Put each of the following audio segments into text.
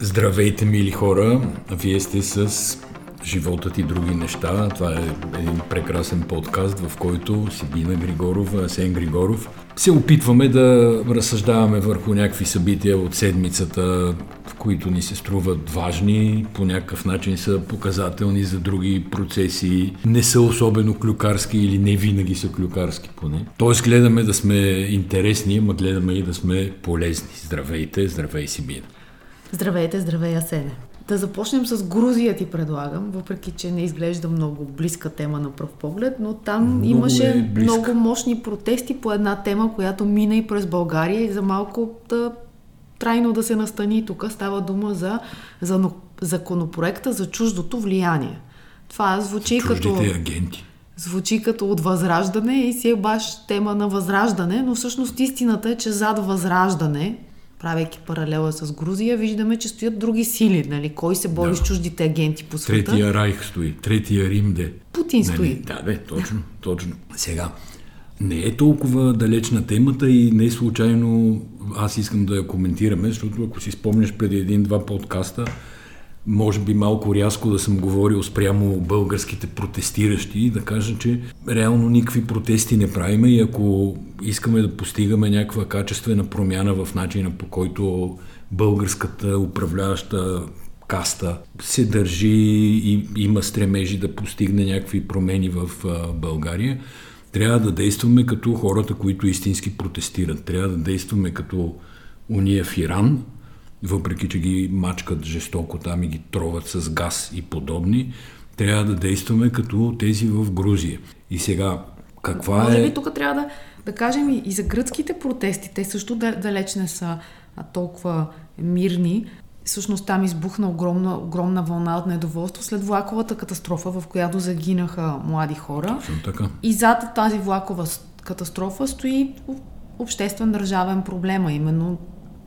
Здравейте, мили хора! Вие сте с Животът и други неща. Това е един прекрасен подкаст, в който Сибина Григоров, Асен Григоров се опитваме да разсъждаваме върху някакви събития от седмицата, които ни се струват важни, по някакъв начин са показателни за други процеси, не са особено клюкарски или не винаги са клюкарски поне. Тоест гледаме да сме интересни, ама гледаме и да сме полезни. Здравейте, здравей Сибина! Здравейте, здравей, Асене. Да започнем с Грузия ти предлагам, въпреки че не изглежда много близка тема на пръв поглед, но там много имаше е много мощни протести по една тема, която мина и през България и за малко да трайно да се настани тук. Става дума за, за законопроекта за чуждото влияние. Това звучи Чуждите като... агенти. Звучи като от възраждане и си е баш тема на възраждане, но всъщност истината е, че зад възраждане, правейки паралела с Грузия, виждаме, че стоят други сили. Нали? Кой се бори да. с чуждите агенти по света? Третия Райх стои, третия Рим де. Путин нали? стои. Да, бе, точно, точно. Сега, не е толкова далечна темата и не е случайно аз искам да я коментираме, защото ако си спомняш преди един-два подкаста, може би малко рязко да съм говорил спрямо българските протестиращи и да кажа, че реално никакви протести не правиме и ако искаме да постигаме някаква качествена промяна в начина по който българската управляваща каста се държи и има стремежи да постигне някакви промени в България, трябва да действаме като хората, които истински протестират. Трябва да действаме като уния в Иран, въпреки че ги мачкат жестоко там и ги троват с газ и подобни, трябва да действаме като тези в Грузия. И сега, каква Може е... би тук трябва да, да кажем и, и за гръцките протести. Те също далеч не са толкова мирни. Всъщност там избухна огромна, огромна вълна от недоволство след влаковата катастрофа, в която загинаха млади хора. Точно така. И зад тази влакова катастрофа стои обществен държавен проблем, а именно,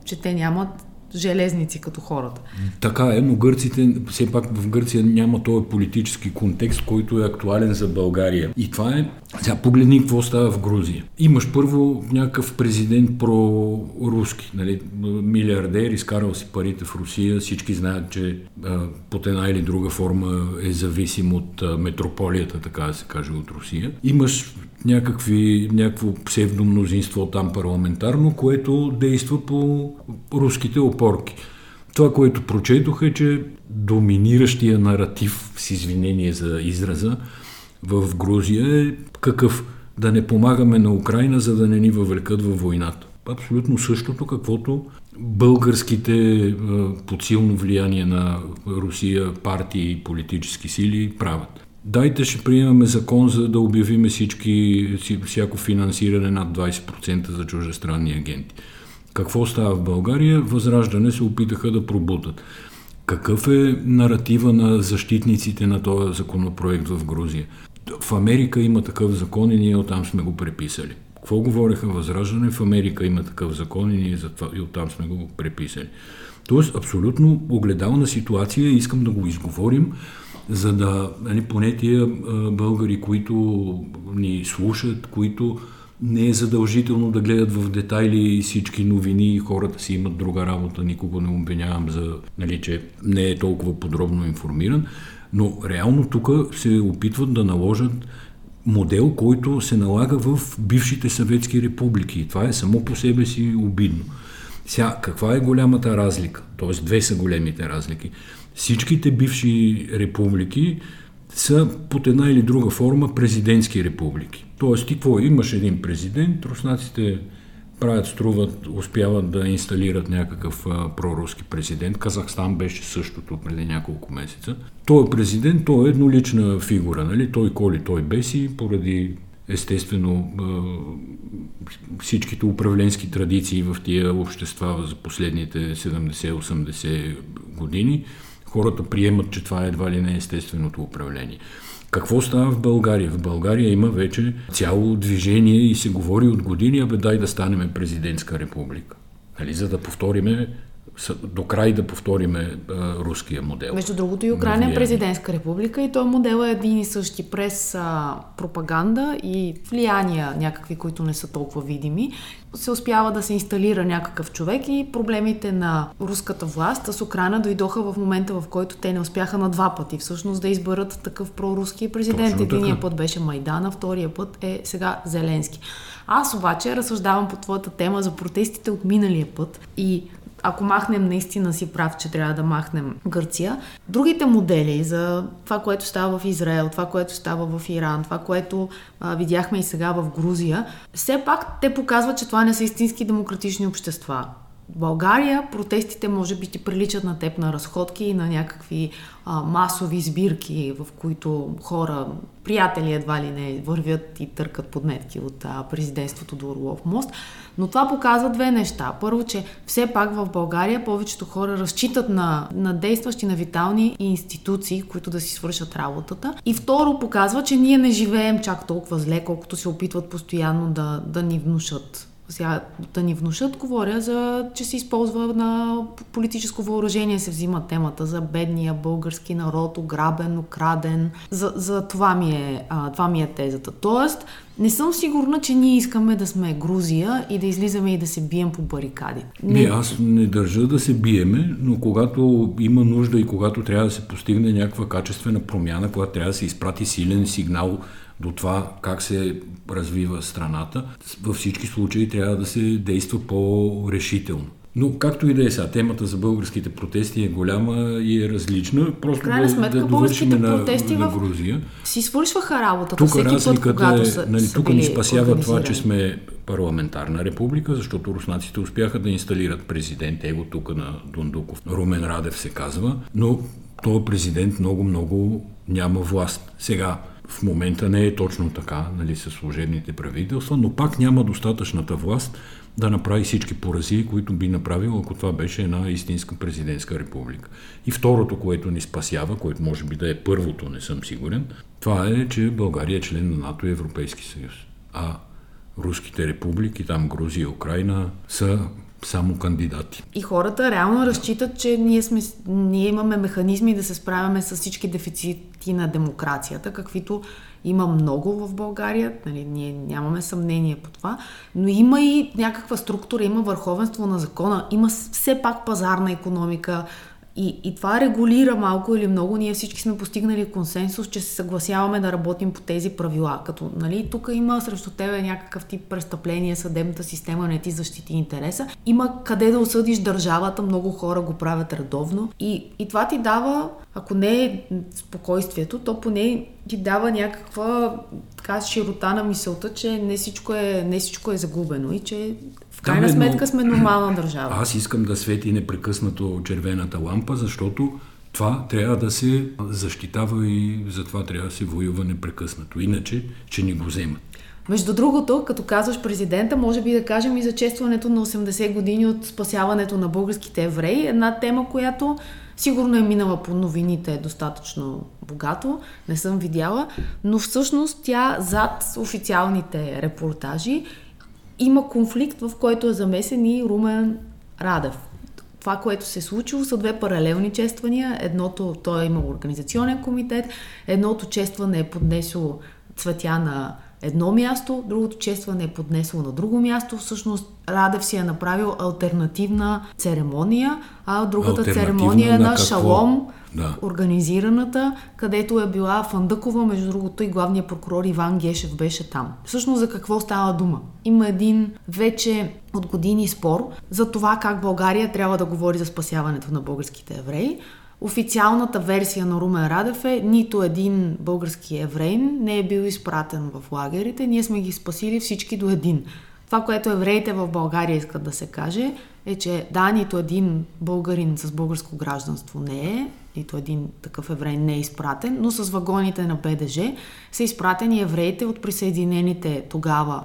че те нямат железници като хората. Така е, но гърците, все пак в Гърция няма този политически контекст, който е актуален за България. И това е, сега погледни какво става в Грузия. Имаш първо някакъв президент про-руски, нали, милиардер, изкарал си парите в Русия, всички знаят, че а, под една или друга форма е зависим от а, метрополията, така да се каже, от Русия. Имаш някакви, някакво псевдомнозинство там парламентарно, което действа по руските опорки. Това, което прочетох е, че доминиращия наратив, с извинение за израза, в Грузия е какъв да не помагаме на Украина, за да не ни въвлекат във войната. Абсолютно същото, каквото българските под силно влияние на Русия партии и политически сили правят. Дайте ще приемаме закон, за да обявиме всички, всяко финансиране над 20% за чужестранни агенти. Какво става в България? Възраждане се опитаха да пробутат. Какъв е наратива на защитниците на този законопроект в Грузия? В Америка има такъв закон и ние оттам сме го преписали. Какво говореха Възраждане? В Америка има такъв закон и ние затова, и оттам сме го преписали. Тоест, абсолютно огледална ситуация, искам да го изговорим, за да, нали, поне тия българи, които ни слушат, които не е задължително да гледат в детайли всички новини хората си имат друга работа, никого не обвинявам за, нали, че не е толкова подробно информиран, но реално тук се опитват да наложат модел, който се налага в бившите съветски републики. Това е само по себе си обидно. Сега, каква е голямата разлика? Тоест, две са големите разлики. Всичките бивши републики са под една или друга форма президентски републики. Тоест, ти какво? Имаш един президент, руснаците правят, струват, успяват да инсталират някакъв а, проруски президент. Казахстан беше същото преди няколко месеца. Той е президент, той е еднолична фигура, нали? Той коли, той беси, поради естествено всичките управленски традиции в тия общества за последните 70-80 години хората приемат, че това е едва ли не естественото управление. Какво става в България? В България има вече цяло движение и се говори от години, абе дай да станем президентска република. Нали, за да повториме до край да повториме а, руския модел. Между другото и Украина е президентска република и този модел е един и същи през а, пропаганда и влияния някакви, които не са толкова видими. Се успява да се инсталира някакъв човек и проблемите на руската власт с Украина дойдоха в момента, в който те не успяха на два пъти всъщност да изберат такъв проруски президент. Единият път беше Майдана, втория път е сега Зеленски. Аз обаче разсъждавам по твоята тема за протестите от миналия път и ако махнем наистина си прав, че трябва да махнем Гърция, другите модели за това, което става в Израел, това, което става в Иран, това, което а, видяхме и сега в Грузия, все пак те показват, че това не са истински демократични общества. България протестите може би ти приличат на теб на разходки и на някакви а, масови сбирки, в които хора, приятели едва ли не, вървят и търкат подметки от а, президентството до Орлов мост. Но това показва две неща. Първо, че все пак в България повечето хора разчитат на, на действащи, на витални институции, които да си свършат работата. И второ, показва, че ние не живеем чак толкова зле, колкото се опитват постоянно да, да ни внушат сега да ни внушат, говоря за, че се използва на политическо въоръжение, се взима темата за бедния български народ, ограбен, украден. За, за това, ми е, а, това ми е тезата. Тоест, не съм сигурна, че ние искаме да сме Грузия и да излизаме и да се бием по барикади. Не, не аз не държа да се биеме, но когато има нужда и когато трябва да се постигне някаква качествена промяна, когато трябва да се изпрати силен сигнал до това как се развива страната, във всички случаи трябва да се действа по-решително. Но както и да е сега, темата за българските протести е голяма и е различна. Просто крайна да, сметка, да довършим на, протести на Грузия. Си свършваха работата тук всеки разликата път, когато е, са, нали, са тук ни спасява това, че сме парламентарна република, защото руснаците успяха да инсталират президент, его тук на Дундуков. Румен Радев се казва, но този президент много-много няма власт. Сега, в момента не е точно така, нали, с служебните правителства, но пак няма достатъчната власт да направи всички поразии, които би направил, ако това беше една истинска президентска република. И второто, което ни спасява, което може би да е първото, не съм сигурен, това е, че България е член на НАТО и Европейски съюз. А руските републики, там Грузия и Украина, са само кандидати. И хората реално разчитат, че ние, сме, ние имаме механизми да се справяме с всички дефицити на демокрацията, каквито има много в България, нали, ние нямаме съмнение по това, но има и някаква структура, има върховенство на закона, има все пак пазарна економика, и, и това регулира малко или много. Ние всички сме постигнали консенсус, че се съгласяваме да работим по тези правила. Като, нали, тук има срещу тебе някакъв тип престъпление, съдебната система не ти защити интереса. Има къде да осъдиш държавата, много хора го правят редовно. И, и това ти дава, ако не е спокойствието, то поне ти дава някаква така широта на мисълта, че не всичко е, не всичко е загубено и че в крайна да, сметка но... сме нормална държава. Аз искам да свети непрекъснато червената лампа, защото това трябва да се защитава и за това трябва да се воюва непрекъснато. Иначе, че ни го вземат. Между другото, като казваш президента, може би да кажем и за честването на 80 години от спасяването на българските евреи. Една тема, която сигурно е минала по новините достатъчно богато, не съм видяла, но всъщност тя зад официалните репортажи има конфликт, в който е замесен и Румен Радев. Това, което се е случило, са две паралелни чествания. Едното, той е имал организационен комитет, едното честване е поднесло цветя на едно място, другото честване е поднесло на друго място. Всъщност Радев си е направил альтернативна церемония, а другата церемония е на, на Шалом, да. организираната, където е била Фандъкова, между другото и главният прокурор Иван Гешев беше там. Всъщност за какво става дума? Има един вече от години спор за това как България трябва да говори за спасяването на българските евреи. Официалната версия на Румен Радев е нито един български еврейн не е бил изпратен в лагерите, ние сме ги спасили всички до един. Това, което евреите в България искат да се каже, е, че да, нито един българин с българско гражданство не е, нито един такъв еврей не е изпратен, но с вагоните на БДЖ са изпратени евреите от присъединените тогава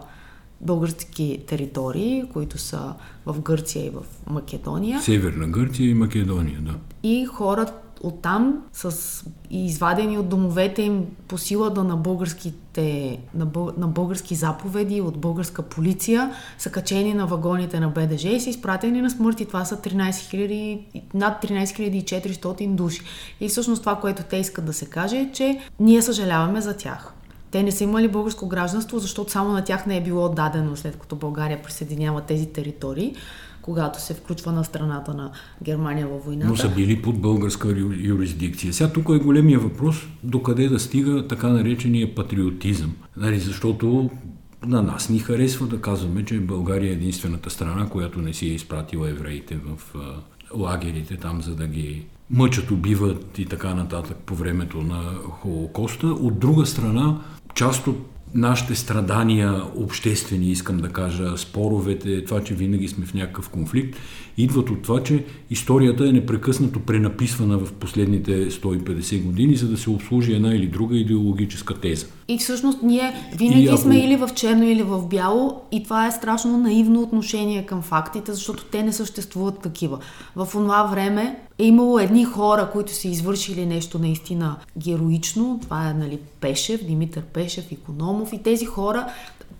български територии, които са в Гърция и в Македония. Северна Гърция и Македония, да. И хора оттам с извадени от домовете им по силата на българските на, бъл, на български заповеди от българска полиция са качени на вагоните на БДЖ и са изпратени на смърт и това са 13 000, над 13 400 души. И всъщност това, което те искат да се каже е, че ние съжаляваме за тях. Те не са имали българско гражданство, защото само на тях не е било дадено след като България присъединява тези територии когато се включва на страната на Германия във войната. Но са били под българска юрисдикция. Сега тук е големия въпрос, докъде да стига така наречения патриотизъм. Нали, защото на нас ни харесва да казваме, че България е единствената страна, която не си е изпратила евреите в лагерите там, за да ги мъчат, убиват и така нататък по времето на Холокоста. От друга страна, част от нашите страдания, обществени, искам да кажа, споровете, това, че винаги сме в някакъв конфликт, идват от това, че историята е непрекъснато пренаписвана в последните 150 години, за да се обслужи една или друга идеологическа теза. И всъщност ние винаги ако... сме или в черно, или в бяло и това е страшно наивно отношение към фактите, защото те не съществуват такива. В това време е имало едни хора, които са извършили нещо наистина героично. Това е нали, Пешев, Димитър Пешев, Икономов и тези хора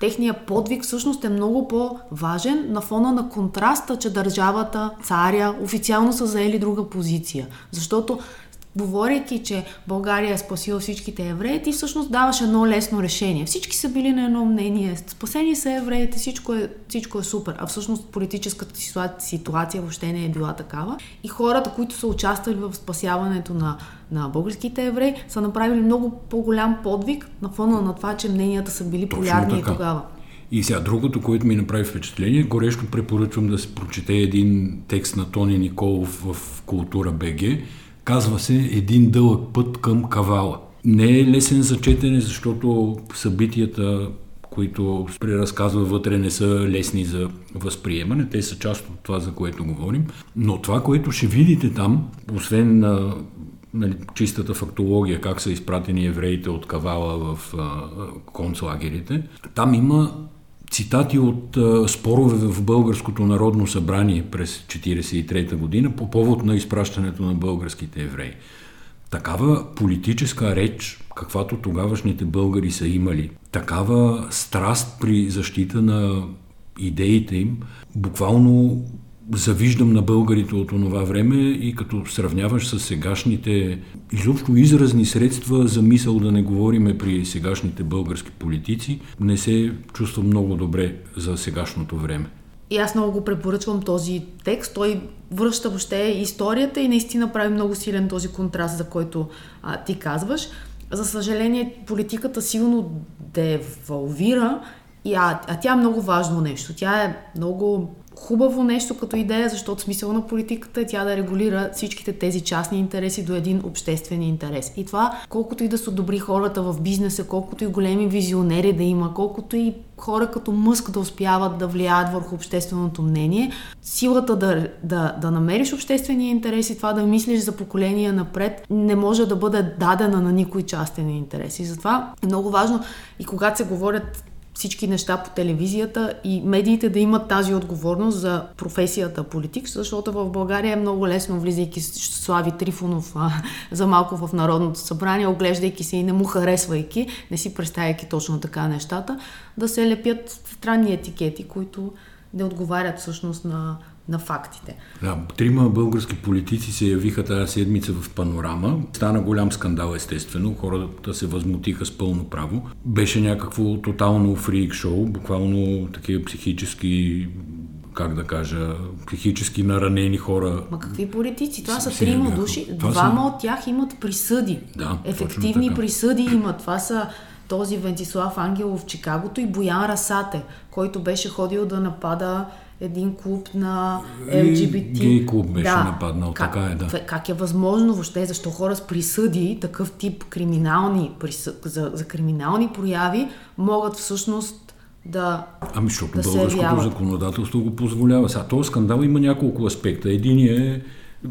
техния подвиг всъщност е много по-важен на фона на контраста, че държавата, царя официално са заели друга позиция. Защото говорейки, че България е спасила всичките евреи, ти всъщност даваш едно лесно решение. Всички са били на едно мнение. Спасени са евреите, всичко е, всичко е супер. А всъщност политическата ситуация въобще не е била такава. И хората, които са участвали в спасяването на, на българските евреи, са направили много по-голям подвиг на фона на това, че мненията са били полярни и тогава. И сега другото, което ми направи впечатление, горещо препоръчвам да се прочете един текст на Тони Николов в Култура БГ, Казва се един дълъг път към кавала. Не е лесен за четене, защото събитията, които преразказва вътре, не са лесни за възприемане. Те са част от това, за което говорим. Но това, което ще видите там, освен на нали, чистата фактология, как са изпратени евреите от Кавала в а, концлагерите, там има цитати от а, спорове в Българското народно събрание през 1943 година по повод на изпращането на българските евреи. Такава политическа реч, каквато тогавашните българи са имали, такава страст при защита на идеите им, буквално завиждам на българите от това време и като сравняваш с сегашните изобщо изразни средства за мисъл да не говориме при сегашните български политици, не се чувства много добре за сегашното време. И аз много го препоръчвам този текст. Той връща въобще историята и наистина прави много силен този контраст, за който а, ти казваш. За съжаление, политиката силно девалвира, и, а, а тя е много важно нещо. Тя е много хубаво нещо като идея, защото смисъл на политиката е тя да регулира всичките тези частни интереси до един обществен интерес. И това, колкото и да са добри хората в бизнеса, колкото и големи визионери да има, колкото и хора като Мъск да успяват да влияят върху общественото мнение, силата да, да, да намериш обществения интерес и това да мислиш за поколения напред не може да бъде дадена на никой частен интерес. И затова е много важно и когато се говорят всички неща по телевизията и медиите да имат тази отговорност за професията политик, защото в България е много лесно, влизайки Слави Трифонов а, за малко в Народното събрание, оглеждайки се и не му харесвайки, не си представяйки точно така нещата, да се лепят странни етикети, които не отговарят всъщност на на фактите. Да, трима български политици се явиха тази седмица в панорама. Стана голям скандал, естествено. Хората се възмутиха с пълно право. Беше някакво тотално фрик шоу, буквално такива психически как да кажа, психически наранени хора. Ма какви политици? Това са трима души. Това Двама са... от тях имат присъди. Да, Ефективни присъди имат. Това са този Вентислав Ангелов в Чикагото и Боян Расате, който беше ходил да напада един клуб на ЛГБТ. Гей клуб беше да. нападнал, как, така е, да. Как е възможно въобще, защо хора с присъди, такъв тип криминални, за, за криминални прояви, могат всъщност да Ами, защото да българското законодателство го позволява. Сега, този скандал има няколко аспекта. Единият е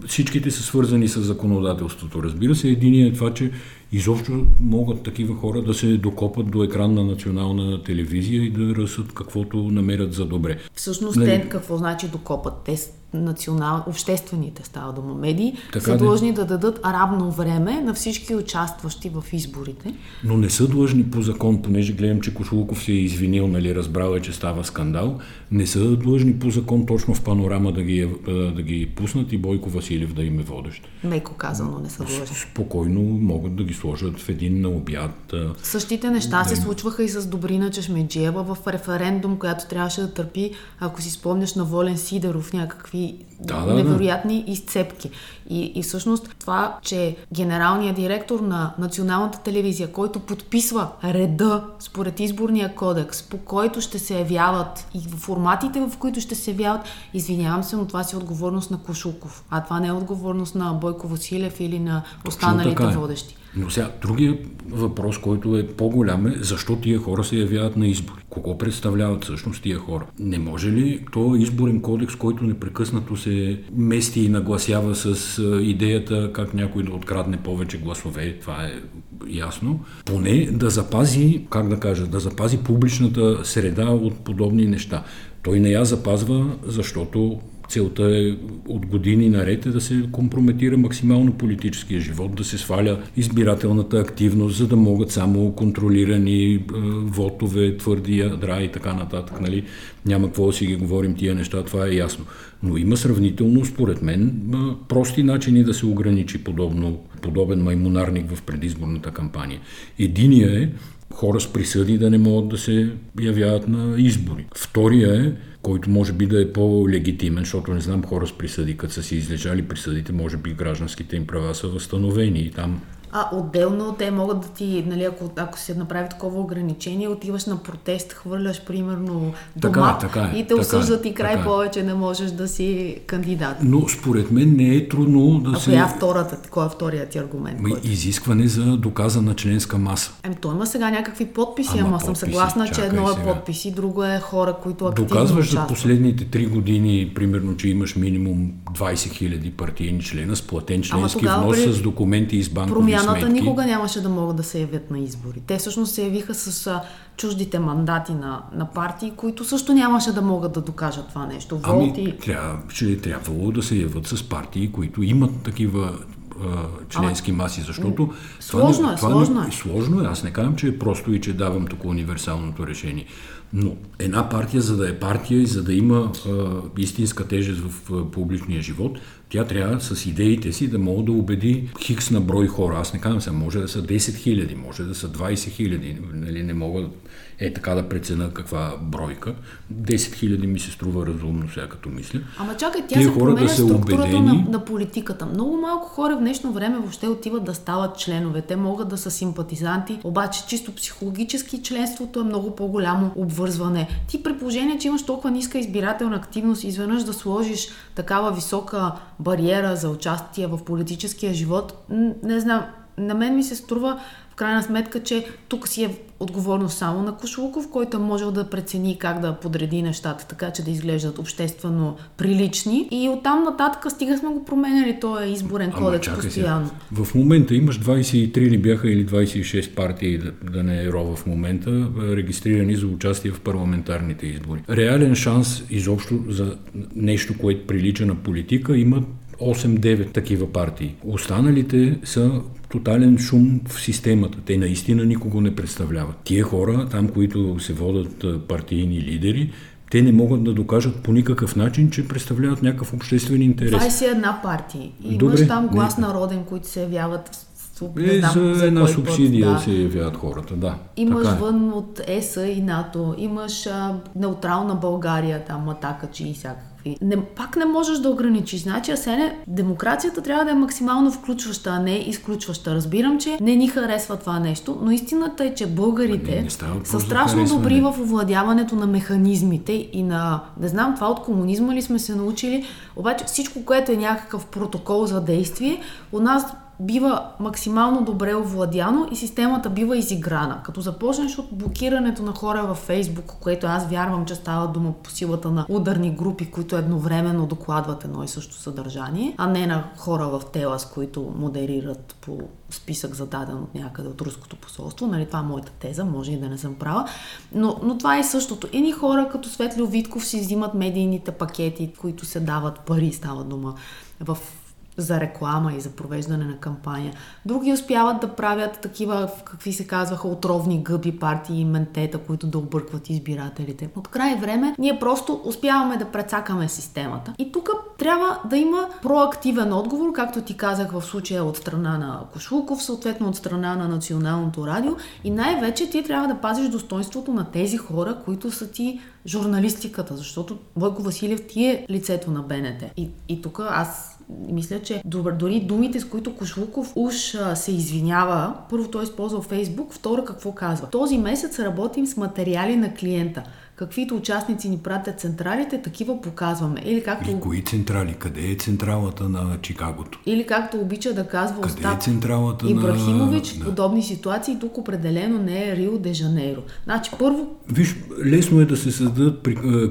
Всичките са свързани с законодателството. Разбира се, единият е това, че изобщо могат такива хора да се докопат до екран на национална телевизия и да разсъд каквото намерят за добре. Всъщност, Не... те какво значи докопат? Те национал, обществените става дума медии, така са длъжни да дадат равно време на всички участващи в изборите. Но не са длъжни по закон, понеже гледам, че Кошулков се е извинил, нали, разбрал е, че става скандал. Не са длъжни по закон точно в панорама да ги, да ги пуснат и Бойко Василев да им е водещ. Меко казано не са длъжни. Спокойно могат да ги сложат в един обяд. Същите неща да... се случваха и с Добрина Чешмеджиева в референдум, която трябваше да търпи, ако си спомняш на Волен Сидеров, някакви да, да, невероятни да. изцепки. И, и всъщност това, че генералният директор на Националната телевизия, който подписва реда според изборния кодекс, по който ще се явяват и в форматите, в които ще се явяват, извинявам се, но това си е отговорност на Кошуков. А това не е отговорност на Бойко Василев или на останалите е. водещи. Но сега, другия въпрос, който е по-голям е, защо тия хора се явяват на избори? Кого представляват всъщност тия хора? Не може ли то изборен кодекс, който непрекъснато се мести и нагласява с идеята как някой да открадне повече гласове, това е ясно, поне да запази, как да кажа, да запази публичната среда от подобни неща. Той не я запазва, защото Целта е от години наред е да се компрометира максимално политическия живот, да се сваля избирателната активност, за да могат само контролирани е, вотове, твърди ядра и така нататък. Нали? Няма какво да си ги говорим тия неща, това е ясно. Но има сравнително, според мен, прости начини да се ограничи подобно, подобен маймонарник в предизборната кампания. Единия е хора с присъди да не могат да се явяват на избори. Втория е който може би да е по-легитимен, защото не знам хора с присъди, като са си излежали присъдите, може би гражданските им права са възстановени и там а отделно те могат да ти, нали, ако, ако се направи такова ограничение, отиваш на протест, хвърляш примерно дома така, така е, и те така осъждат е, и край така е. повече не можеш да си кандидат. Но според мен не е трудно да а се... Коя е втората, кой е вторият ти аргумент? Ами, изискване за доказана членска маса. Еми, той има сега някакви подписи, ама, ама съм съгласна, че едно е подписи, друго е хора, които активно Доказваш за последните три години, примерно, че имаш минимум 20 000 партийни члена с платен членски внос, при... с документи из банкови Промяната сметки. никога нямаше да могат да се явят на избори. Те всъщност се явиха с а, чуждите мандати на, на партии, които също нямаше да могат да докажат това нещо. Ами, Волти... трябва, ще е трябвало да се явят с партии, които имат такива членски а, маси, защото сложно това, е, това сложно е. Сложно е. Аз не казвам, че е просто и че давам тук универсалното решение. Но една партия, за да е партия и за да има а, истинска тежест в а, публичния живот, тя трябва с идеите си да мога да убеди хикс на брой хора. Аз не казвам се, може да са 10 хиляди, може да са 20 хиляди. Нали, не мога е така да прецена каква бройка. 10 хиляди ми се струва разумно сега като мисля. Ама чакай, тя се хора да структурата убедени... на, на политиката. Много малко хора в днешно време въобще отиват да стават членове. Те могат да са симпатизанти, обаче чисто психологически членството е много по-голямо обвързване. Ти при положение, че имаш толкова ниска избирателна активност, изведнъж да сложиш такава висока бариера за участие в политическия живот, не знам, на мен ми се струва в крайна сметка, че тук си е отговорност само на Кошлуков, който е можел да прецени как да подреди нещата, така че да изглеждат обществено прилични. И оттам нататък стига сме го променяли този изборен кодекс Ама, постоянно. Сега. В момента имаш 23 ли бяха или 26 партии, да, да не е рова в момента, регистрирани за участие в парламентарните избори. Реален шанс изобщо за нещо, което прилича на политика, има 8-9 такива партии. Останалите са тотален шум в системата. Те наистина никого не представляват. Тия хора, там, които се водят партийни лидери, те не могат да докажат по никакъв начин, че представляват някакъв обществен интерес. Това е си една партия. Имаш Добре, там глас не. народен, които се явяват не е, знам, за една субсидия път, да. се явяват хората, да. Имаш така е. вън от ЕСА и НАТО, имаш а, неутрална България, там атакачи и всякакви Не, пак не можеш да ограничиш. Значи, Асене, демокрацията трябва да е максимално включваща, а не изключваща. Разбирам, че не ни харесва това нещо, но истината е, че българите не, не са страшно добри в овладяването на механизмите и на, не знам, това от комунизма ли сме се научили, обаче всичко, което е някакъв протокол за действие, у нас бива максимално добре овладяно и системата бива изиграна. Като започнеш от блокирането на хора във Фейсбук, което аз вярвам, че става дума по силата на ударни групи, които едновременно докладват едно и също съдържание, а не на хора в Телас, които модерират по списък зададен от някъде от руското посолство. Нали, това е моята теза, може и да не съм права. Но, но това е същото. Едни хора като Светлио Витков си взимат медийните пакети, които се дават пари, става дума в за реклама и за провеждане на кампания. Други успяват да правят такива, какви се казваха, отровни гъби партии и ментета, които да объркват избирателите. От край време ние просто успяваме да прецакаме системата. И тук трябва да има проактивен отговор, както ти казах в случая от страна на Кошлуков, съответно от страна на Националното радио. И най-вече ти трябва да пазиш достоинството на тези хора, които са ти журналистиката, защото Бойко Василев ти е лицето на БНТ. И, и тук аз мисля, че дори думите, с които Кошлуков уж се извинява, първо той използва Фейсбук, второ какво казва. Този месец работим с материали на клиента каквито участници ни пратят централите, такива показваме. Или както... И кои централи? Къде е централата на Чикагото? Или както обича да казва Къде Остап е централата Ибрахимович, на... в подобни ситуации тук определено не е Рио де Жанейро. Значи първо... Виж, лесно е да се създадат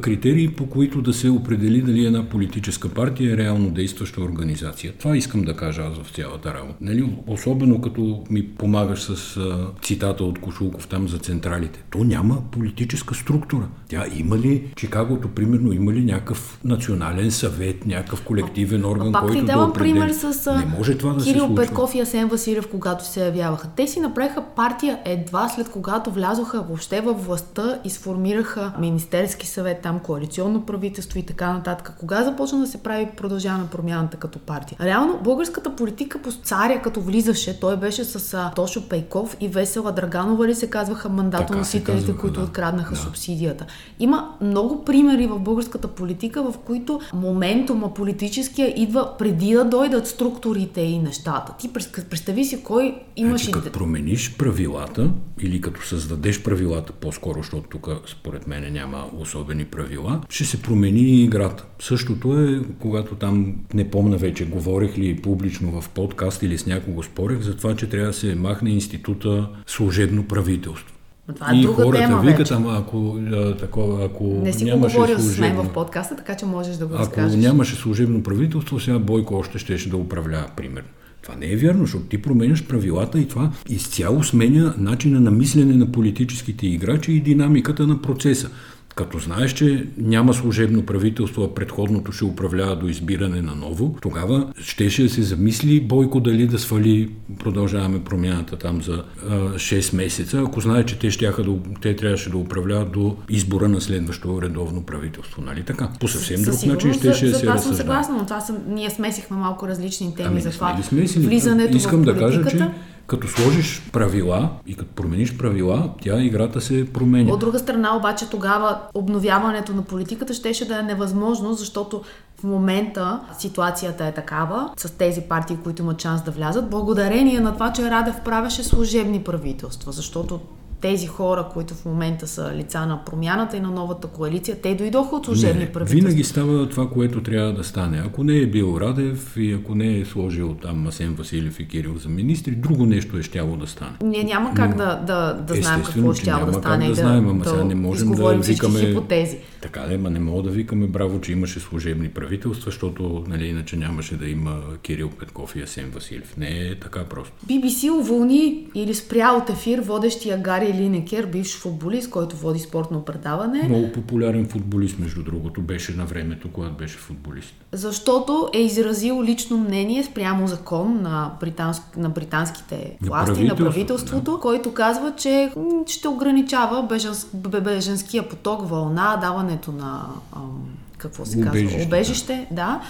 критерии, по които да се определи дали една политическа партия е реално действаща организация. Това искам да кажа аз в цялата работа. Нали? Особено като ми помагаш с а, цитата от Кошулков там за централите. То няма политическа структура. Тя има ли, Чикагото, примерно, има ли някакъв национален съвет, някакъв колективен орган, Пак който ти давам да определи? пример с Не може това да Кирил се Петков и Асен Василев, когато се явяваха. Те си направиха партия едва след когато влязоха въобще във властта и сформираха Министерски съвет, там коалиционно правителство и така нататък. Кога започна да се прави продължаване промяната като партия? Реално българската политика по царя, като влизаше, той беше с а, Тошо Пейков и Весела Драганова ли се казваха мандатоносителите, които да. откраднаха да. субсидията. Има много примери в българската политика, в които моментума политическия идва преди да дойдат структурите и нещата. Ти представи си кой имаш... Значи, като промениш правилата или като създадеш правилата по-скоро, защото тук според мен няма особени правила, ще се промени играта. Същото е, когато там, не помна вече, говорех ли публично в подкаст или с някого спорех за това, че трябва да се махне института служебно правителство. Това е и друга хората тема викат, вече. ама ако, а, такова, ако не си нямаше говорил служебно, с мен в подкаста, така че можеш да го ако разкажеш. нямаше служебно правителство, сега Бойко още щеше да управлява, примерно. Това не е вярно, защото ти променяш правилата и това изцяло сменя начина на мислене на политическите играчи и динамиката на процеса. Като знаеш, че няма служебно правителство, а предходното ще управлява до избиране на ново, тогава щеше да се замисли Бойко дали да свали, продължаваме промяната там за а, 6 месеца, ако знае, че те, щяха да, те трябваше да управляват до избора на следващото редовно правителство. Нали така? По съвсем друг начин щеше да се Това съм съгласна, но това съм, ние смесихме малко различни теми ами, за това. Смесили? Влизането Искам в да кажа, че политиката. Като сложиш правила и като промениш правила, тя играта се променя. От друга страна обаче тогава обновяването на политиката щеше да е невъзможно, защото в момента ситуацията е такава с тези партии, които имат шанс да влязат, благодарение на това, че Радев правеше служебни правителства, защото тези хора, които в момента са лица на промяната и на новата коалиция, те дойдоха от служебни правителства. Винаги става това, което трябва да стане. Ако не е бил Радев и ако не е сложил там Масен Василев и Кирил за министри, друго нещо е щяло да стане. Ние няма как Но, да, да, да знаем какво щяло да стане как и да знаем, ама да, сега не можем да викаме- хипотези. Така да, ма не мога да викаме браво, че имаше служебни правителства, защото нали, иначе нямаше да има Кирил Петков и Асен Василев. Не е така просто. BBC уволни или спря от ефир водещия Гари Линекер, бивш футболист, който води спортно предаване, Много популярен футболист, между другото, беше на времето, когато беше футболист. защото е изразил лично мнение спрямо закон на, британск, на британските власти, на правителството, правителството, който казва, че ще ограничава беженс, бе- беженския поток, вълна, даването на ам, какво се Убежище, казва, обежище, да.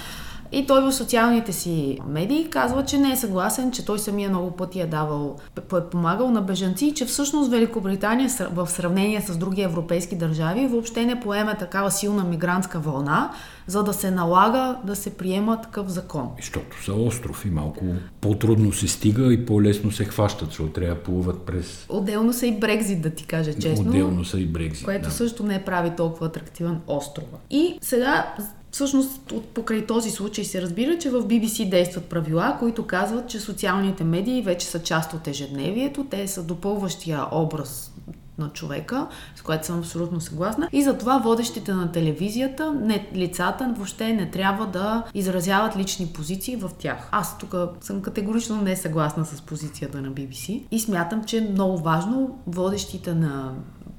И той в социалните си медии казва, че не е съгласен, че той самия много пъти е давал, е помагал на бежанци и че всъщност Великобритания в сравнение с други европейски държави въобще не поеме такава силна мигрантска вълна, за да се налага да се приема такъв закон. Защото са остров и малко по-трудно се стига и по-лесно се хващат, защото трябва да плуват през... Отделно са и Брекзит, да ти кажа честно. Отделно са и Брекзит. което да. също не прави толкова атрактивен острова. И сега Всъщност, от покрай този случай се разбира, че в BBC действат правила, които казват, че социалните медии вече са част от ежедневието. Те са допълващия образ на човека, с което съм абсолютно съгласна. И затова водещите на телевизията, не, лицата въобще не трябва да изразяват лични позиции в тях. Аз тук съм категорично не съгласна с позицията на BBC и смятам, че е много важно водещите на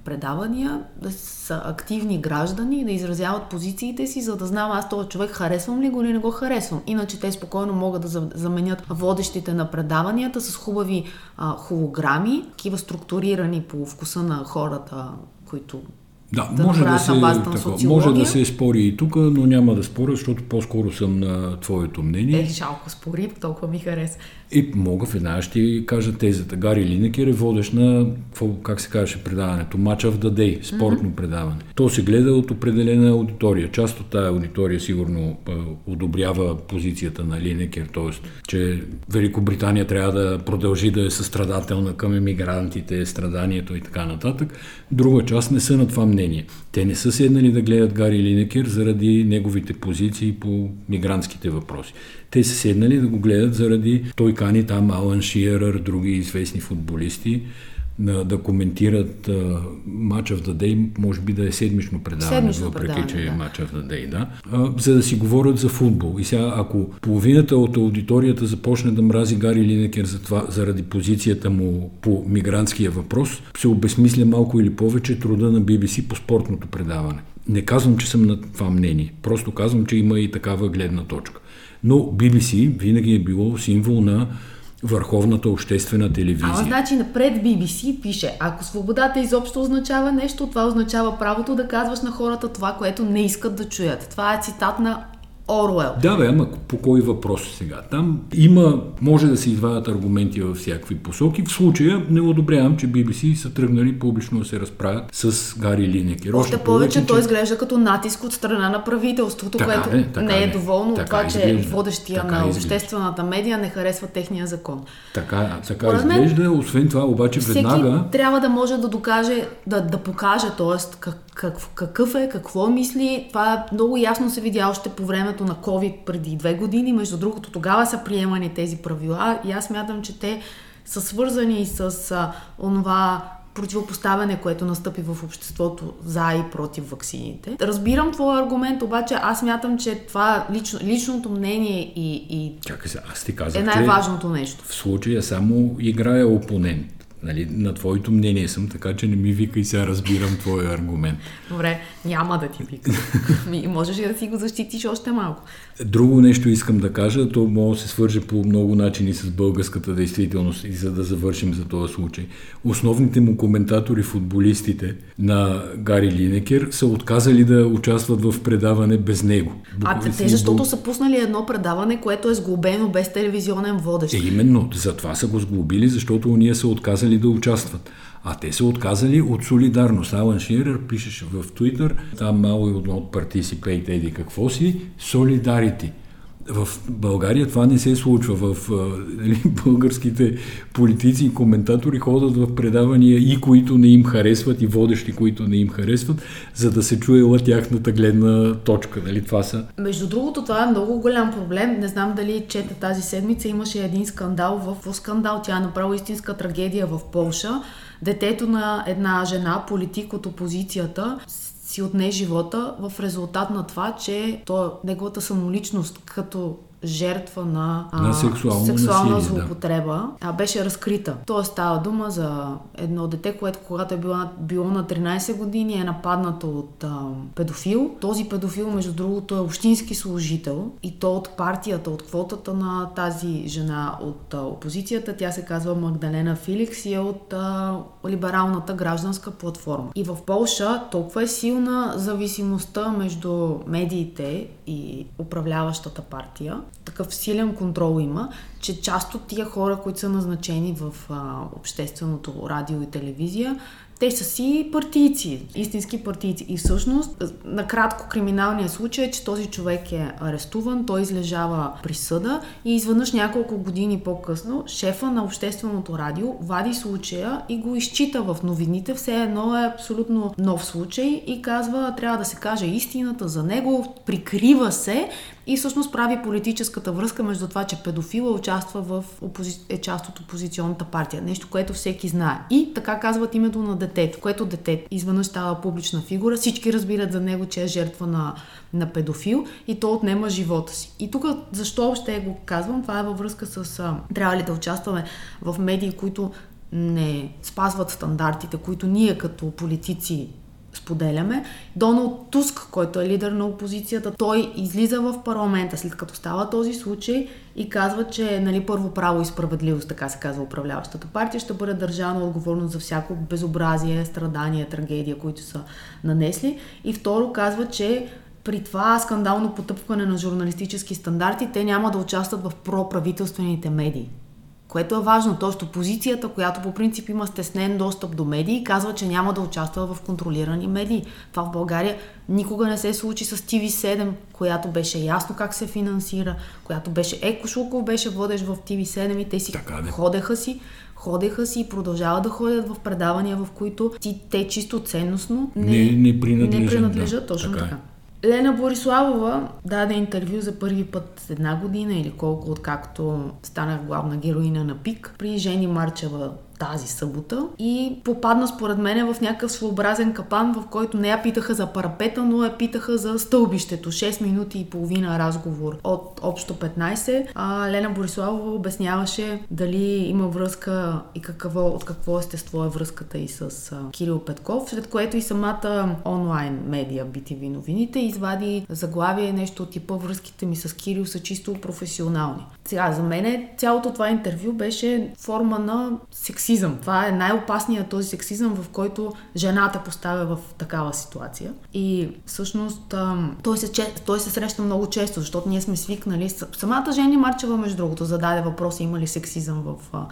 предавания, да са активни граждани, да изразяват позициите си, за да знам аз този човек харесвам ли го или не го харесвам. Иначе те спокойно могат да заменят водещите на предаванията с хубави а, холограми, такива структурирани по вкуса на хората, които да, да може, да се, така, може да се спори и тук, но няма да споря, защото по-скоро съм на твоето мнение. Е, жалко спори, толкова ми хареса. И мога веднага ще кажа тезата. Гари Линекер е водещ на, как се казваше предаването, Match of the Day, спортно mm-hmm. предаване. То се гледа от определена аудитория. Част от тази аудитория сигурно а, одобрява позицията на Линекер, т.е. че Великобритания трябва да продължи да е състрадателна към емигрантите, страданието и така нататък. Друга част не са на това мнение. Те не са седнали да гледат Гари Линекер заради неговите позиции по мигрантските въпроси. Те са седнали да го гледат заради той кани там Алан Шиерър, други известни футболисти, да, коментират of the Day, може би да е седмично предаване, седмично въпреки предаване, че е да. Match of the Day, да, за да си говорят за футбол. И сега, ако половината от аудиторията започне да мрази Гари Линекер за това, заради позицията му по мигрантския въпрос, се обесмисля малко или повече труда на BBC по спортното предаване. Не казвам, че съм на това мнение, просто казвам, че има и такава гледна точка. Но BBC винаги е било символ на върховната обществена телевизия. А, значи напред BBC пише, ако свободата изобщо означава нещо, това означава правото да казваш на хората това, което не искат да чуят. Това е цитат на Оруел. Да, бе, ама по кой въпрос сега? Там има, може да се извадят аргументи във всякакви посоки. В случая не одобрявам, че BBC са тръгнали публично да се разправят с Гари Линекер. Още, повече, че... той изглежда като натиск от страна на правителството, така което е, така не е доволно от това, че водещия така на обществената медия не харесва техния закон. Така, така Според изглежда, освен това обаче веднага... трябва да може да докаже, да, да покаже, т.е. Как, как, какъв е, какво мисли. Това много ясно се видя още по времето на COVID преди две години. Между другото, тогава са приемани тези правила и аз мятам, че те са свързани с а, онова противопоставяне, което настъпи в обществото за и против ваксините. Разбирам твоя аргумент, обаче аз мятам, че това лично, личното мнение и, и Чакай се, аз ти казах, е най-важното нещо. В случая само играя опонент. Нали, на твоето мнение съм, така че не ми вика и сега разбирам твоя аргумент. Добре, няма да ти вика. Можеш да си го защитиш още малко. Друго нещо искам да кажа, то може да се свърже по много начини с българската действителност и за да завършим за този случай. Основните му коментатори, футболистите на Гари Линекер, са отказали да участват в предаване без него. А те защото са пуснали едно предаване, което е сглобено без телевизионен водещ. Е, именно, затова са го сглобили, защото уния са отказали да участват. А те са отказали от солидарност. Алан Ширер пишеше в Твитър, там мало и от Participate, еди какво си, солидарити. В България това не се случва. В нали, българските политици и коментатори ходят в предавания и които не им харесват, и водещи, които не им харесват, за да се чуела тяхната гледна точка. Нали, това са... Между другото, това е много голям проблем. Не знам дали чета тази седмица. Имаше един скандал в скандал. Тя е направо истинска трагедия в Полша детето на една жена, политик от опозицията, си отне живота в резултат на това, че то, неговата самоличност като жертва на, на сексуална, сексуална насилие, злоупотреба да. а, беше разкрита. Тоест става дума за едно дете, което когато е било, било на 13 години е нападнато от а, педофил. Този педофил, между другото, е общински служител и то от партията, от квотата на тази жена от а, опозицията. Тя се казва Магдалена Филикс и е от а, либералната гражданска платформа. И в Полша толкова е силна зависимостта между медиите и управляващата партия, такъв силен контрол има, че част от тия хора, които са назначени в а, общественото радио и телевизия, те са си партийци, истински партийци. И всъщност, накратко, криминалният случай е, че този човек е арестуван, той излежава присъда и изведнъж няколко години по-късно шефа на общественото радио вади случая и го изчита в новините. Все едно е абсолютно нов случай и казва, трябва да се каже истината за него, прикрива се и всъщност прави политическата връзка между това, че педофила участва в опози... е част от опозиционната партия. Нещо, което всеки знае. И така казват името на детето, което дете изведнъж става публична фигура. Всички разбират за него, че е жертва на, на педофил и то отнема живота си. И тук защо още го казвам? Това е във връзка с трябва ли да участваме в медии, които не спазват стандартите, които ние като политици споделяме. Доналд Туск, който е лидер на опозицията, той излиза в парламента след като става този случай и казва, че нали, първо право и справедливост, така се казва управляващата партия, ще бъде държана отговорност за всяко безобразие, страдание, трагедия, които са нанесли. И второ казва, че при това скандално потъпване на журналистически стандарти, те няма да участват в проправителствените медии което е важно. Тоест опозицията, която по принцип има стеснен достъп до медии, казва, че няма да участва в контролирани медии. Това в България никога не се случи с TV7, която беше ясно как се финансира, която беше Еко Шулков беше водещ в TV7 и те си така, ходеха си ходеха си и продължават да ходят в предавания, в които ти, те чисто ценностно не, не, не принадлежат. Не принадлежат да, точно така. Е. Лена Бориславова даде интервю за първи път една година или колко откакто станах главна героиня на ПИК при Жени Марчева тази събота и попадна според мен в някакъв своеобразен капан, в който не я питаха за парапета, но я питаха за стълбището. 6 минути и половина разговор от общо 15. А Лена Бориславова обясняваше дали има връзка и какво, от какво естество е връзката и с а, Кирил Петков, след което и самата онлайн медия BTV новините извади заглавие нещо типа връзките ми с Кирил са чисто професионални. Сега, за мен цялото това интервю беше форма на сексизъм. Това е най-опасният този сексизъм, в който жената поставя в такава ситуация. И всъщност той се, той се среща много често, защото ние сме свикнали. Самата Жени Марчева, между другото, зададе въпроса има ли сексизъм в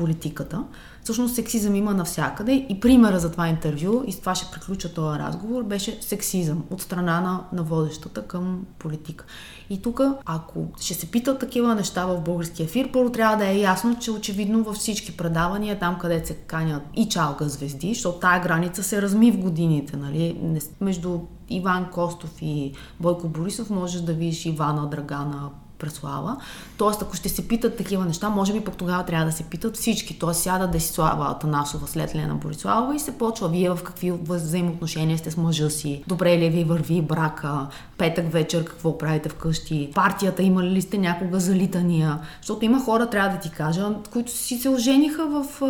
политиката. Всъщност сексизъм има навсякъде и примера за това интервю, и с това ще приключа този разговор, беше сексизъм от страна на, на водещата към политика. И тук, ако ще се питат такива неща в българския ефир, първо трябва да е ясно, че очевидно във всички предавания, там където се канят и чалга звезди, защото тая граница се разми в годините, нали? Между Иван Костов и Бойко Борисов можеш да видиш Ивана Драгана, Преслава. Тоест, ако ще се питат такива неща, може би пък тогава трябва да се питат всички. Тоест, сяда Десислава Атанасова след Лена Бориславова и се почва вие в какви взаимоотношения сте с мъжа си, добре ли ви върви брака, петък вечер какво правите вкъщи, партията имали ли сте някога залитания, защото има хора, трябва да ти кажа, които си се ожениха в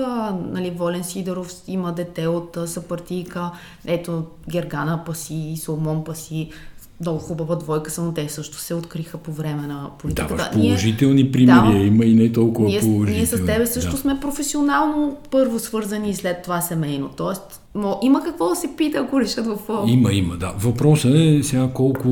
нали, Волен Сидоров, има дете от съпартийка, ето Гергана Паси, Соломон Паси, много хубава двойка са, но те също се откриха по време на политиката. Даваш положителни ние, примери, да, има и не толкова ние, положителни. Ние с тебе също да. сме професионално първо свързани и след това семейно. Тоест, но има какво да се пита, ако решат в фото. Има, има, да. Въпросът е сега колко,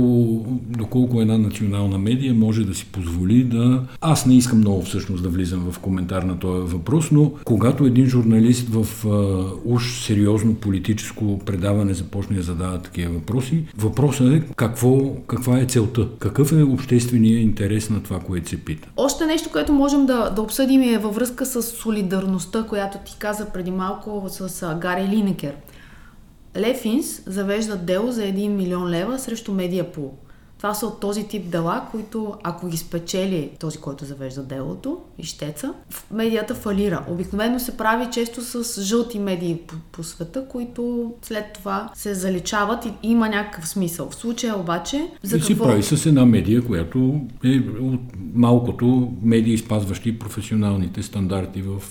доколко една национална медия може да си позволи да... Аз не искам много всъщност да влизам в коментар на този въпрос, но когато един журналист в а, уж сериозно политическо предаване започне да задава такива въпроси, въпросът е какво, каква е целта, какъв е общественият интерес на това, което се пита. Още нещо, което можем да, да обсъдим е във връзка с солидарността, която ти каза преди малко с Гари Линекер Лефинс завежда дело за 1 милион лева срещу Медиапул. Това са от този тип дела, които ако ги спечели този, който завежда делото, ищеца, медията фалира. Обикновено се прави често с жълти медии по, по света, които след това се заличават и има някакъв смисъл. В случая обаче... За и какво... си прави с една медия, която е от малкото медии, спазващи професионалните стандарти в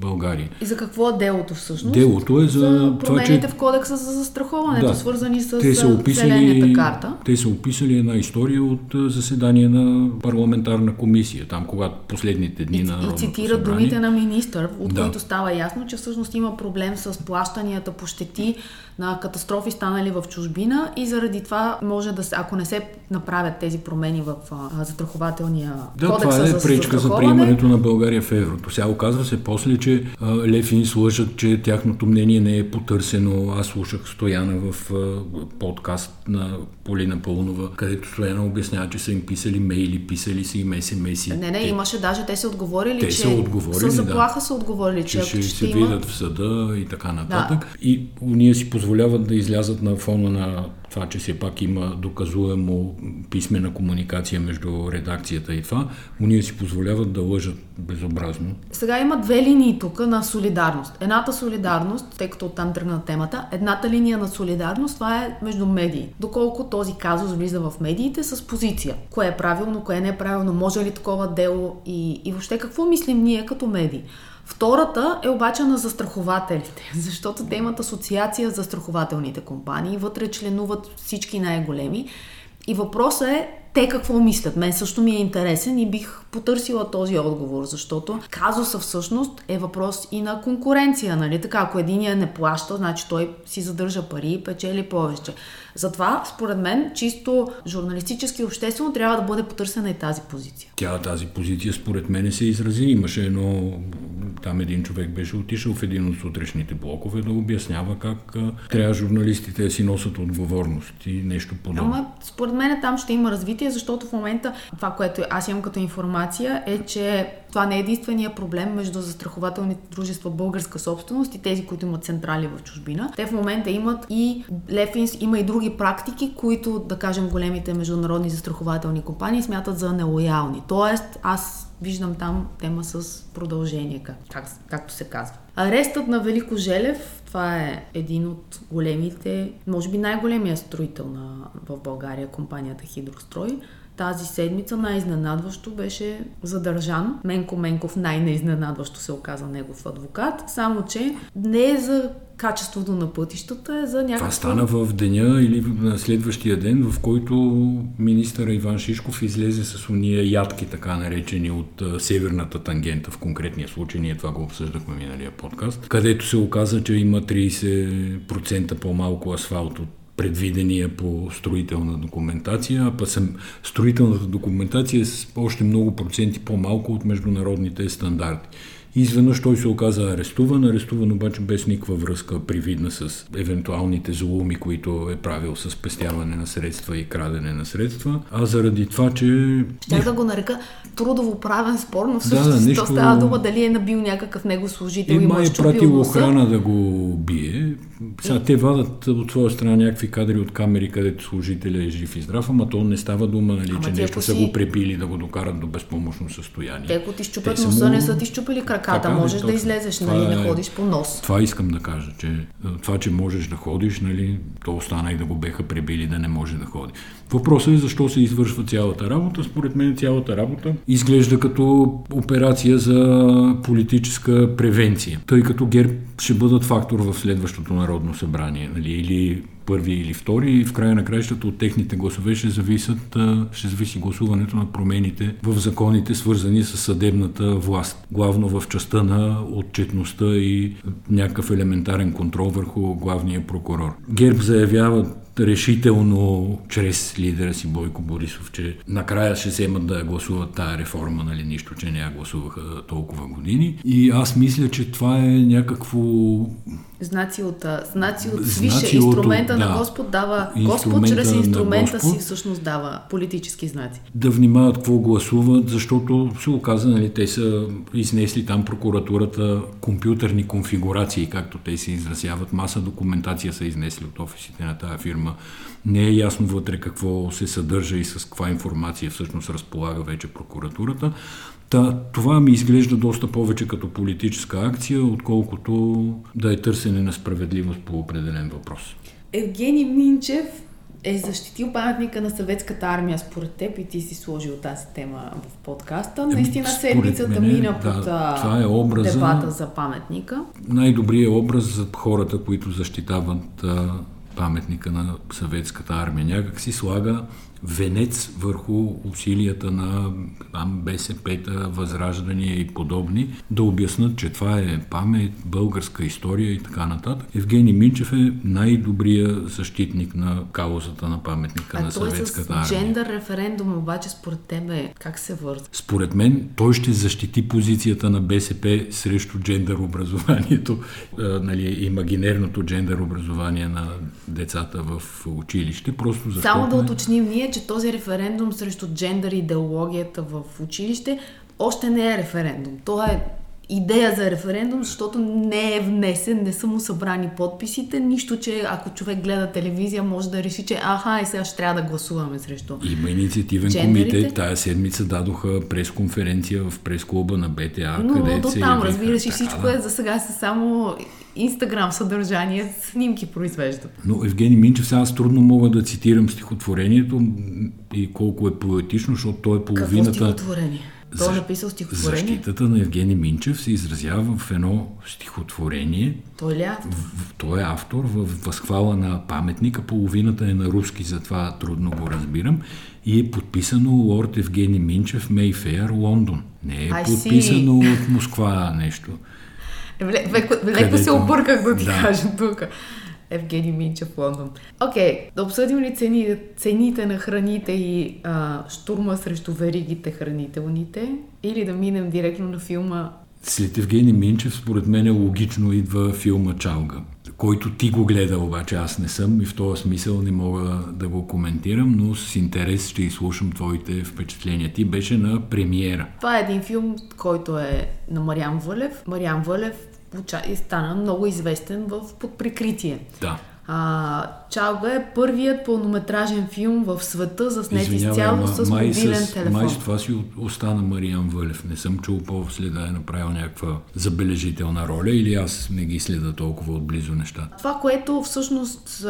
България. И за какво е делото всъщност? Делото е за, за промените това, че... в кодекса за застраховането, да, свързани с те са описали, карта. Те са описали една история от заседание на парламентарна комисия, там когато последните дни и, на И цитира думите на министър, от да. които става ясно, че всъщност има проблем с плащанията по щети на катастрофи станали в чужбина и заради това може да се, ако не се направят тези промени в а, застрахователния да, това е за пречка за приемането на България в еврото. Сега оказва се после, че а, Лефин слъжат, че тяхното мнение не е потърсено. Аз слушах Стояна в а, подкаст на Полина Пълнова, където Стояна обяснява, че са им писали мейли, писали са им смс Не, не, те, имаше даже, те са отговорили, те че са отговорили, с заплаха да, са отговорили, че, че ще, ще се има... видят в съда и така нататък. Да. И ние си позволяват да излязат на фона на това, че все пак има доказуемо писмена комуникация между редакцията и това, ние си позволяват да лъжат безобразно. Сега има две линии тук на солидарност. Едната солидарност, тъй като оттам тръгна темата, едната линия на солидарност, това е между медии. Доколко този казус влиза в медиите с позиция. Кое е правилно, кое не е правилно, може ли такова дело и, и въобще какво мислим ние като медии. Втората е обаче на застрахователите, защото те имат асоциация за страхователните компании, вътре членуват всички най-големи. И въпросът е те какво мислят. Мен също ми е интересен и бих потърсила този отговор, защото казуса всъщност е въпрос и на конкуренция, нали? Така, ако единия не плаща, значи той си задържа пари и печели повече. Затова, според мен, чисто журналистически и обществено трябва да бъде потърсена и тази позиция. Тя тази позиция, според мен, се изрази. Имаше едно... Там един човек беше отишъл в един от сутрешните блокове да обяснява как трябва журналистите да си носят отговорност и нещо подобно. Ама, според мен там ще има развитие, защото в момента това, което аз имам като информация е, че това не е единствения проблем между застрахователните дружества българска собственост и тези, които имат централи в чужбина. Те в момента имат и Лефинс, има и други практики, които, да кажем, големите международни застрахователни компании смятат за нелоялни. Тоест, аз виждам там тема с продължение, как, както се казва. Арестът на Велико Желев, това е един от големите, може би най-големия строител на, в България, компанията Хидрострой тази седмица най-изненадващо беше задържан. Менко Менков най-неизненадващо се оказа негов адвокат, само че не е за качеството на пътищата, е за някакво... Това стана в деня или на следващия ден, в който министър Иван Шишков излезе с уния ядки, така наречени от северната тангента, в конкретния случай, ние това го обсъждахме миналия подкаст, където се оказа, че има 30% по-малко асфалт от предвидения по строителна документация, а пък строителната документация е с още много проценти по-малко от международните стандарти. Изведнъж той се оказа арестуван, арестуван обаче без никаква връзка привидна с евентуалните злоуми, които е правил с пестяване на средства и крадене на средства, а заради това, че... Щях да го нарека трудово-правен спор, но всъщност да, да, нещо... става дума дали е набил някакъв него служител и, и май е пратил охрана да го бие. Сега те вадат от своя страна някакви кадри от камери, където служителя е жив и здрав, ама то не става дума, нали, ама че нещо си... са го препили да го докарат до безпомощно състояние. Те, ако ти щупят носа, не са ти щупили краката, така, можеш да излезеш, нали, е, не ходиш по нос. Това искам да кажа, че това, че можеш да ходиш, нали, то остана и да го беха пребили да не може да ходи. Въпросът е защо се извършва цялата работа. Според мен цялата работа изглежда като операция за политическа превенция, тъй като ГЕРБ ще бъдат фактор в следващото Народно събрание, нали, или първи или втори и в края на краищата от техните гласове ще, зависят, ще зависи гласуването на промените в законите, свързани с съдебната власт. Главно в частта на отчетността и някакъв елементарен контрол върху главния прокурор. ГЕРБ заявява решително чрез лидера си Бойко Борисов, че накрая ще вземат да гласуват тая реформа, нали, нищо, че не я гласуваха толкова години. И аз мисля, че това е някакво Знаци от, знаци от свише, инструмента от, на да, Господ дава, Господ чрез инструмента Господ, си всъщност дава политически знаци. Да внимават какво гласуват, защото се оказа, нали, те са изнесли там прокуратурата компютърни конфигурации, както те се изразяват. Маса документация са изнесли от офисите на тази фирма. Не е ясно вътре какво се съдържа и с каква информация всъщност разполага вече прокуратурата. Та, това ми изглежда доста повече като политическа акция, отколкото да е търсене на справедливост по определен въпрос. Евгений Минчев е защитил паметника на съветската армия според теб и ти си сложил тази тема в подкаста. Наистина седмицата мене, мина под да, това е образа, дебата за паметника. Най-добрият образ за хората, които защитават а, паметника на съветската армия. Някак си слага венец върху усилията на там, БСП-та, Възраждания и подобни, да обяснат, че това е памет, българска история и така нататък. Евгений Минчев е най-добрия защитник на каузата на паметника а на съветската армия. джендър референдум обаче според тебе как се върза? Според мен той ще защити позицията на БСП срещу джендър образованието, нали, имагинерното джендър образование на децата в училище. Просто защото... Само да уточним ние, че този референдум срещу джендър идеологията в училище още не е референдум. То е идея за референдум, защото не е внесен, не са му събрани подписите, нищо, че ако човек гледа телевизия, може да реши, че аха, и сега ще трябва да гласуваме срещу. Има инициативен джендерите. комитет. Тая седмица дадоха пресконференция в прес-клуба на БТА, Но където до там, разбираш, и всичко да. е за сега са само Инстаграм съдържание, снимки произвеждат. Но Евгений Минчев, сега аз трудно мога да цитирам стихотворението и колко е поетично, защото то е половината... Какво стихотворение? Той е написал стихотворение? Защитата на Евгений Минчев се изразява в едно стихотворение. Той ли е автор? В, той е автор в възхвала на паметника. Половината е на руски, затова трудно го разбирам. И е подписано Лорд Евгений Минчев, Мейфеер, Лондон. Не е I подписано see. от Москва нещо. Леко се обърках да ти да. кажа тук. Евгений Минчев в Лондон. Окей, okay, да обсъдим ли цени, цените на храните и а, штурма срещу веригите хранителните или да минем директно на филма след Евгений Минчев, според мен е логично идва филма Чалга, който ти го гледа, обаче аз не съм и в този смисъл не мога да го коментирам, но с интерес ще изслушам твоите впечатления. Ти беше на премиера. Това е един филм, който е на Мариан Вълев. Мариан Вълев и стана много известен в подприкритие. Да. А, Чалга е първият пълнометражен филм в света, заснет изцяло с май мобилен с, телефон. Май с това си остана Мариан Вълев. Не съм чул после да е направил някаква забележителна роля или аз не ги следа толкова отблизо неща. Това, което всъщност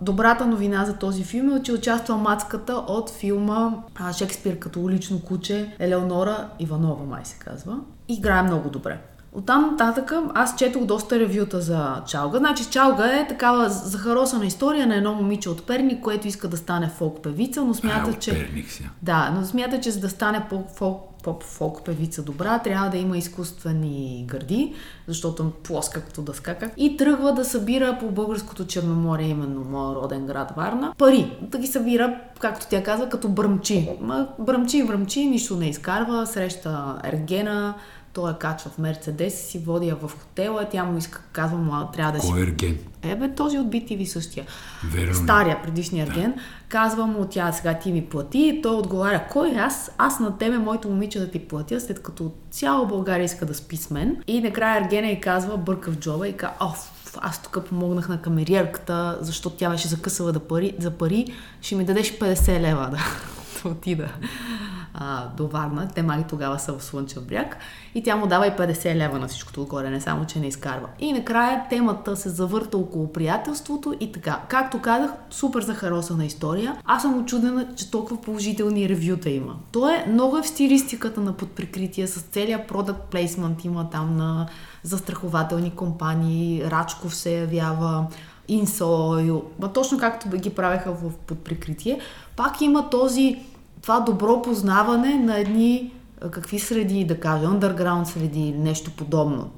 добрата новина за този филм е, че участва мацката от филма Шекспир като улично куче Елеонора Иванова, май се казва. Играе много добре. Оттам нататък аз четох доста ревюта за Чалга. Значи Чалга е такава захаросана история на едно момиче от Перник, което иска да стане фолк певица, но смята, а, че... Перник си. Да, но смята, че за да стане фолк, поп фолк певица добра, трябва да има изкуствени гърди, защото е плоска като дъска как. И тръгва да събира по българското Черноморие, именно моя роден град Варна, пари. Да ги събира, както тя казва, като бръмчи. Ма, бръмчи, бръмчи, нищо не изкарва, среща Ергена, той я качва в Мерцедес си води я в хотела. Тя му иска, казва му, трябва да си... Кой ерген? Ебе, този от BTV същия. Верно. Стария, предишния ерген. Да. Казва му, тя сега ти ми плати. И той отговаря, кой е аз? Аз на тебе, моето момиче да ти платя, след като цяла България иска да спи с мен. И накрая ергена и казва, бърка в джоба и казва, оф, аз тук помогнах на камериерката, защото тя беше закъсала да пари, за пари, ще ми дадеш 50 лева да, да отида а, до Варна. Те мали тогава са в Слънчев бряг. И тя му дава и 50 лева на всичкото отгоре, не само, че не изкарва. И накрая темата се завърта около приятелството и така. Както казах, супер захаросана история. Аз съм очудена, че толкова положителни ревюта има. То е много е в стилистиката на подприкритие с целият продукт плейсмент има там на застрахователни компании, Рачков се явява, Инсо, точно както ги правеха в подприкритие. Пак има този това добро познаване на едни какви среди, да кажа, underground среди или нещо подобно.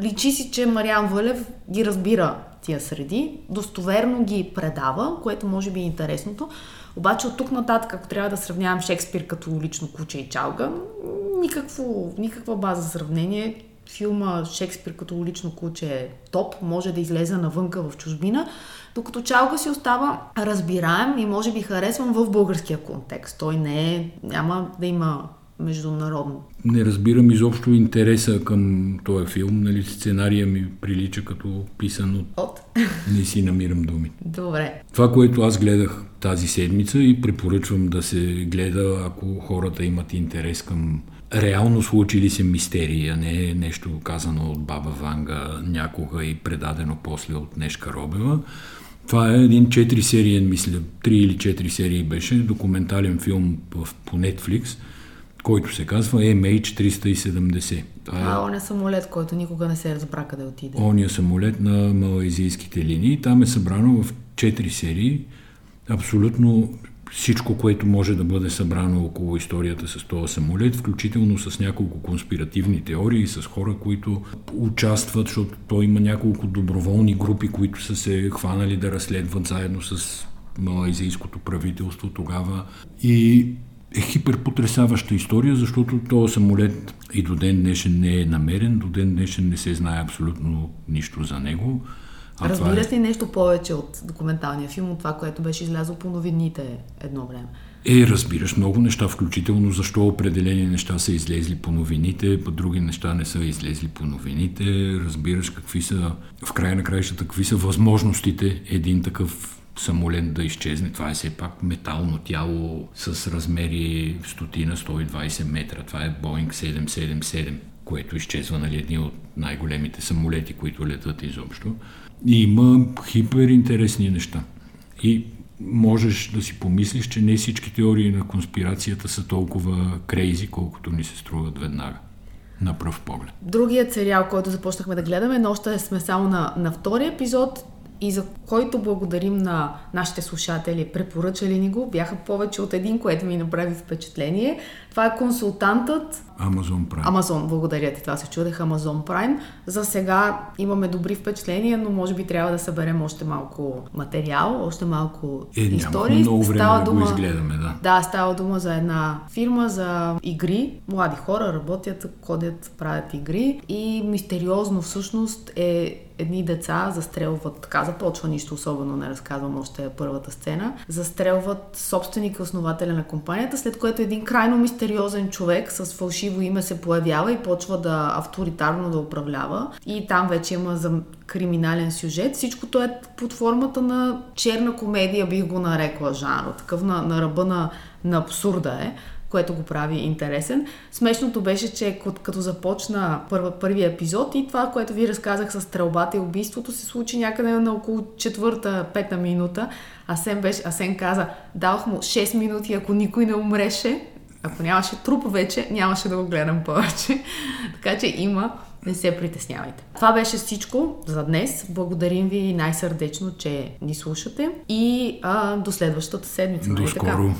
Личи си, че Мариан Вълев ги разбира тия среди, достоверно ги предава, което може би е интересното. Обаче от тук нататък, ако трябва да сравнявам Шекспир като лично куче и чалга, никакво, никаква база за сравнение. Филма Шекспир като лично куче е топ, може да излезе навънка в чужбина. Докато чалга си остава разбираем и може би харесвам в българския контекст. Той не е, няма да има международно. Не разбирам изобщо интереса към този филм. Нали, сценария ми прилича като писан от... от? Не си намирам думи. Добре. Това, което аз гледах тази седмица и препоръчвам да се гледа, ако хората имат интерес към реално случили се мистерии, а не нещо казано от Баба Ванга някога и предадено после от Нешка Робева. Това е един 4 сериен, мисля, 3 или 4 серии беше, документален филм по Netflix, който се казва MH370. Това е... А, он е самолет, който никога не се разбра къде отиде. Он е самолет на малайзийските линии. Там е събрано в 4 серии абсолютно всичко, което може да бъде събрано около историята с този самолет, включително с няколко конспиративни теории, с хора, които участват, защото той има няколко доброволни групи, които са се хванали да разследват заедно с малайзийското правителство тогава. И е хиперпотресаваща история, защото този самолет и до ден днешен не е намерен, до ден днешен не се знае абсолютно нищо за него. А Разбира се е... нещо повече от документалния филм, от това, което беше излязло по новините едно време? Е, разбираш много неща, включително защо определени неща са излезли по новините, по други неща не са излезли по новините. Разбираш какви са, в края на краищата, какви са възможностите един такъв самолет да изчезне. Това е все пак метално тяло с размери стотина 120 метра. Това е Boeing 777, което изчезва нали, едни от най-големите самолети, които летат изобщо. Има хиперинтересни неща. И можеш да си помислиш, че не всички теории на конспирацията са толкова крейзи, колкото ни се струват веднага на пръв поглед. Другият сериал, който започнахме да гледаме, но още сме само на, на втори епизод, и за който благодарим на нашите слушатели. Препоръчали ни го, бяха повече от един, което ми направи впечатление. Това е консултантът Amazon Prime. Amazon, благодаря ти. Това се чудех Amazon Prime. За сега имаме добри впечатления, но може би трябва да съберем още малко материал, още малко е, истории. Много време става да дума, го изгледаме, да. Да, става дума за една фирма за игри. Млади хора работят, ходят, правят игри и мистериозно всъщност е едни деца застрелват, така започва нищо особено, не разказвам още първата сцена, застрелват собственика, основателя на компанията, след което един крайно мистериозен човек с фалшиво име се появява и почва да авторитарно да управлява. И там вече има за криминален сюжет. Всичкото е под формата на черна комедия, бих го нарекла жанра. Такъв на, на ръба на, на абсурда е което го прави интересен. Смешното беше, че като започна първа, първия епизод и това, което ви разказах с стрелбата и убийството, се случи някъде на около четвърта, пета минута. Асен, беше, Асен каза, дадох му 6 минути, ако никой не умреше, ако нямаше труп вече, нямаше да го гледам повече. така че има не се притеснявайте. Това беше всичко за днес. Благодарим ви най-сърдечно, че ни слушате и а, до следващата седмица. До нали скоро. Така?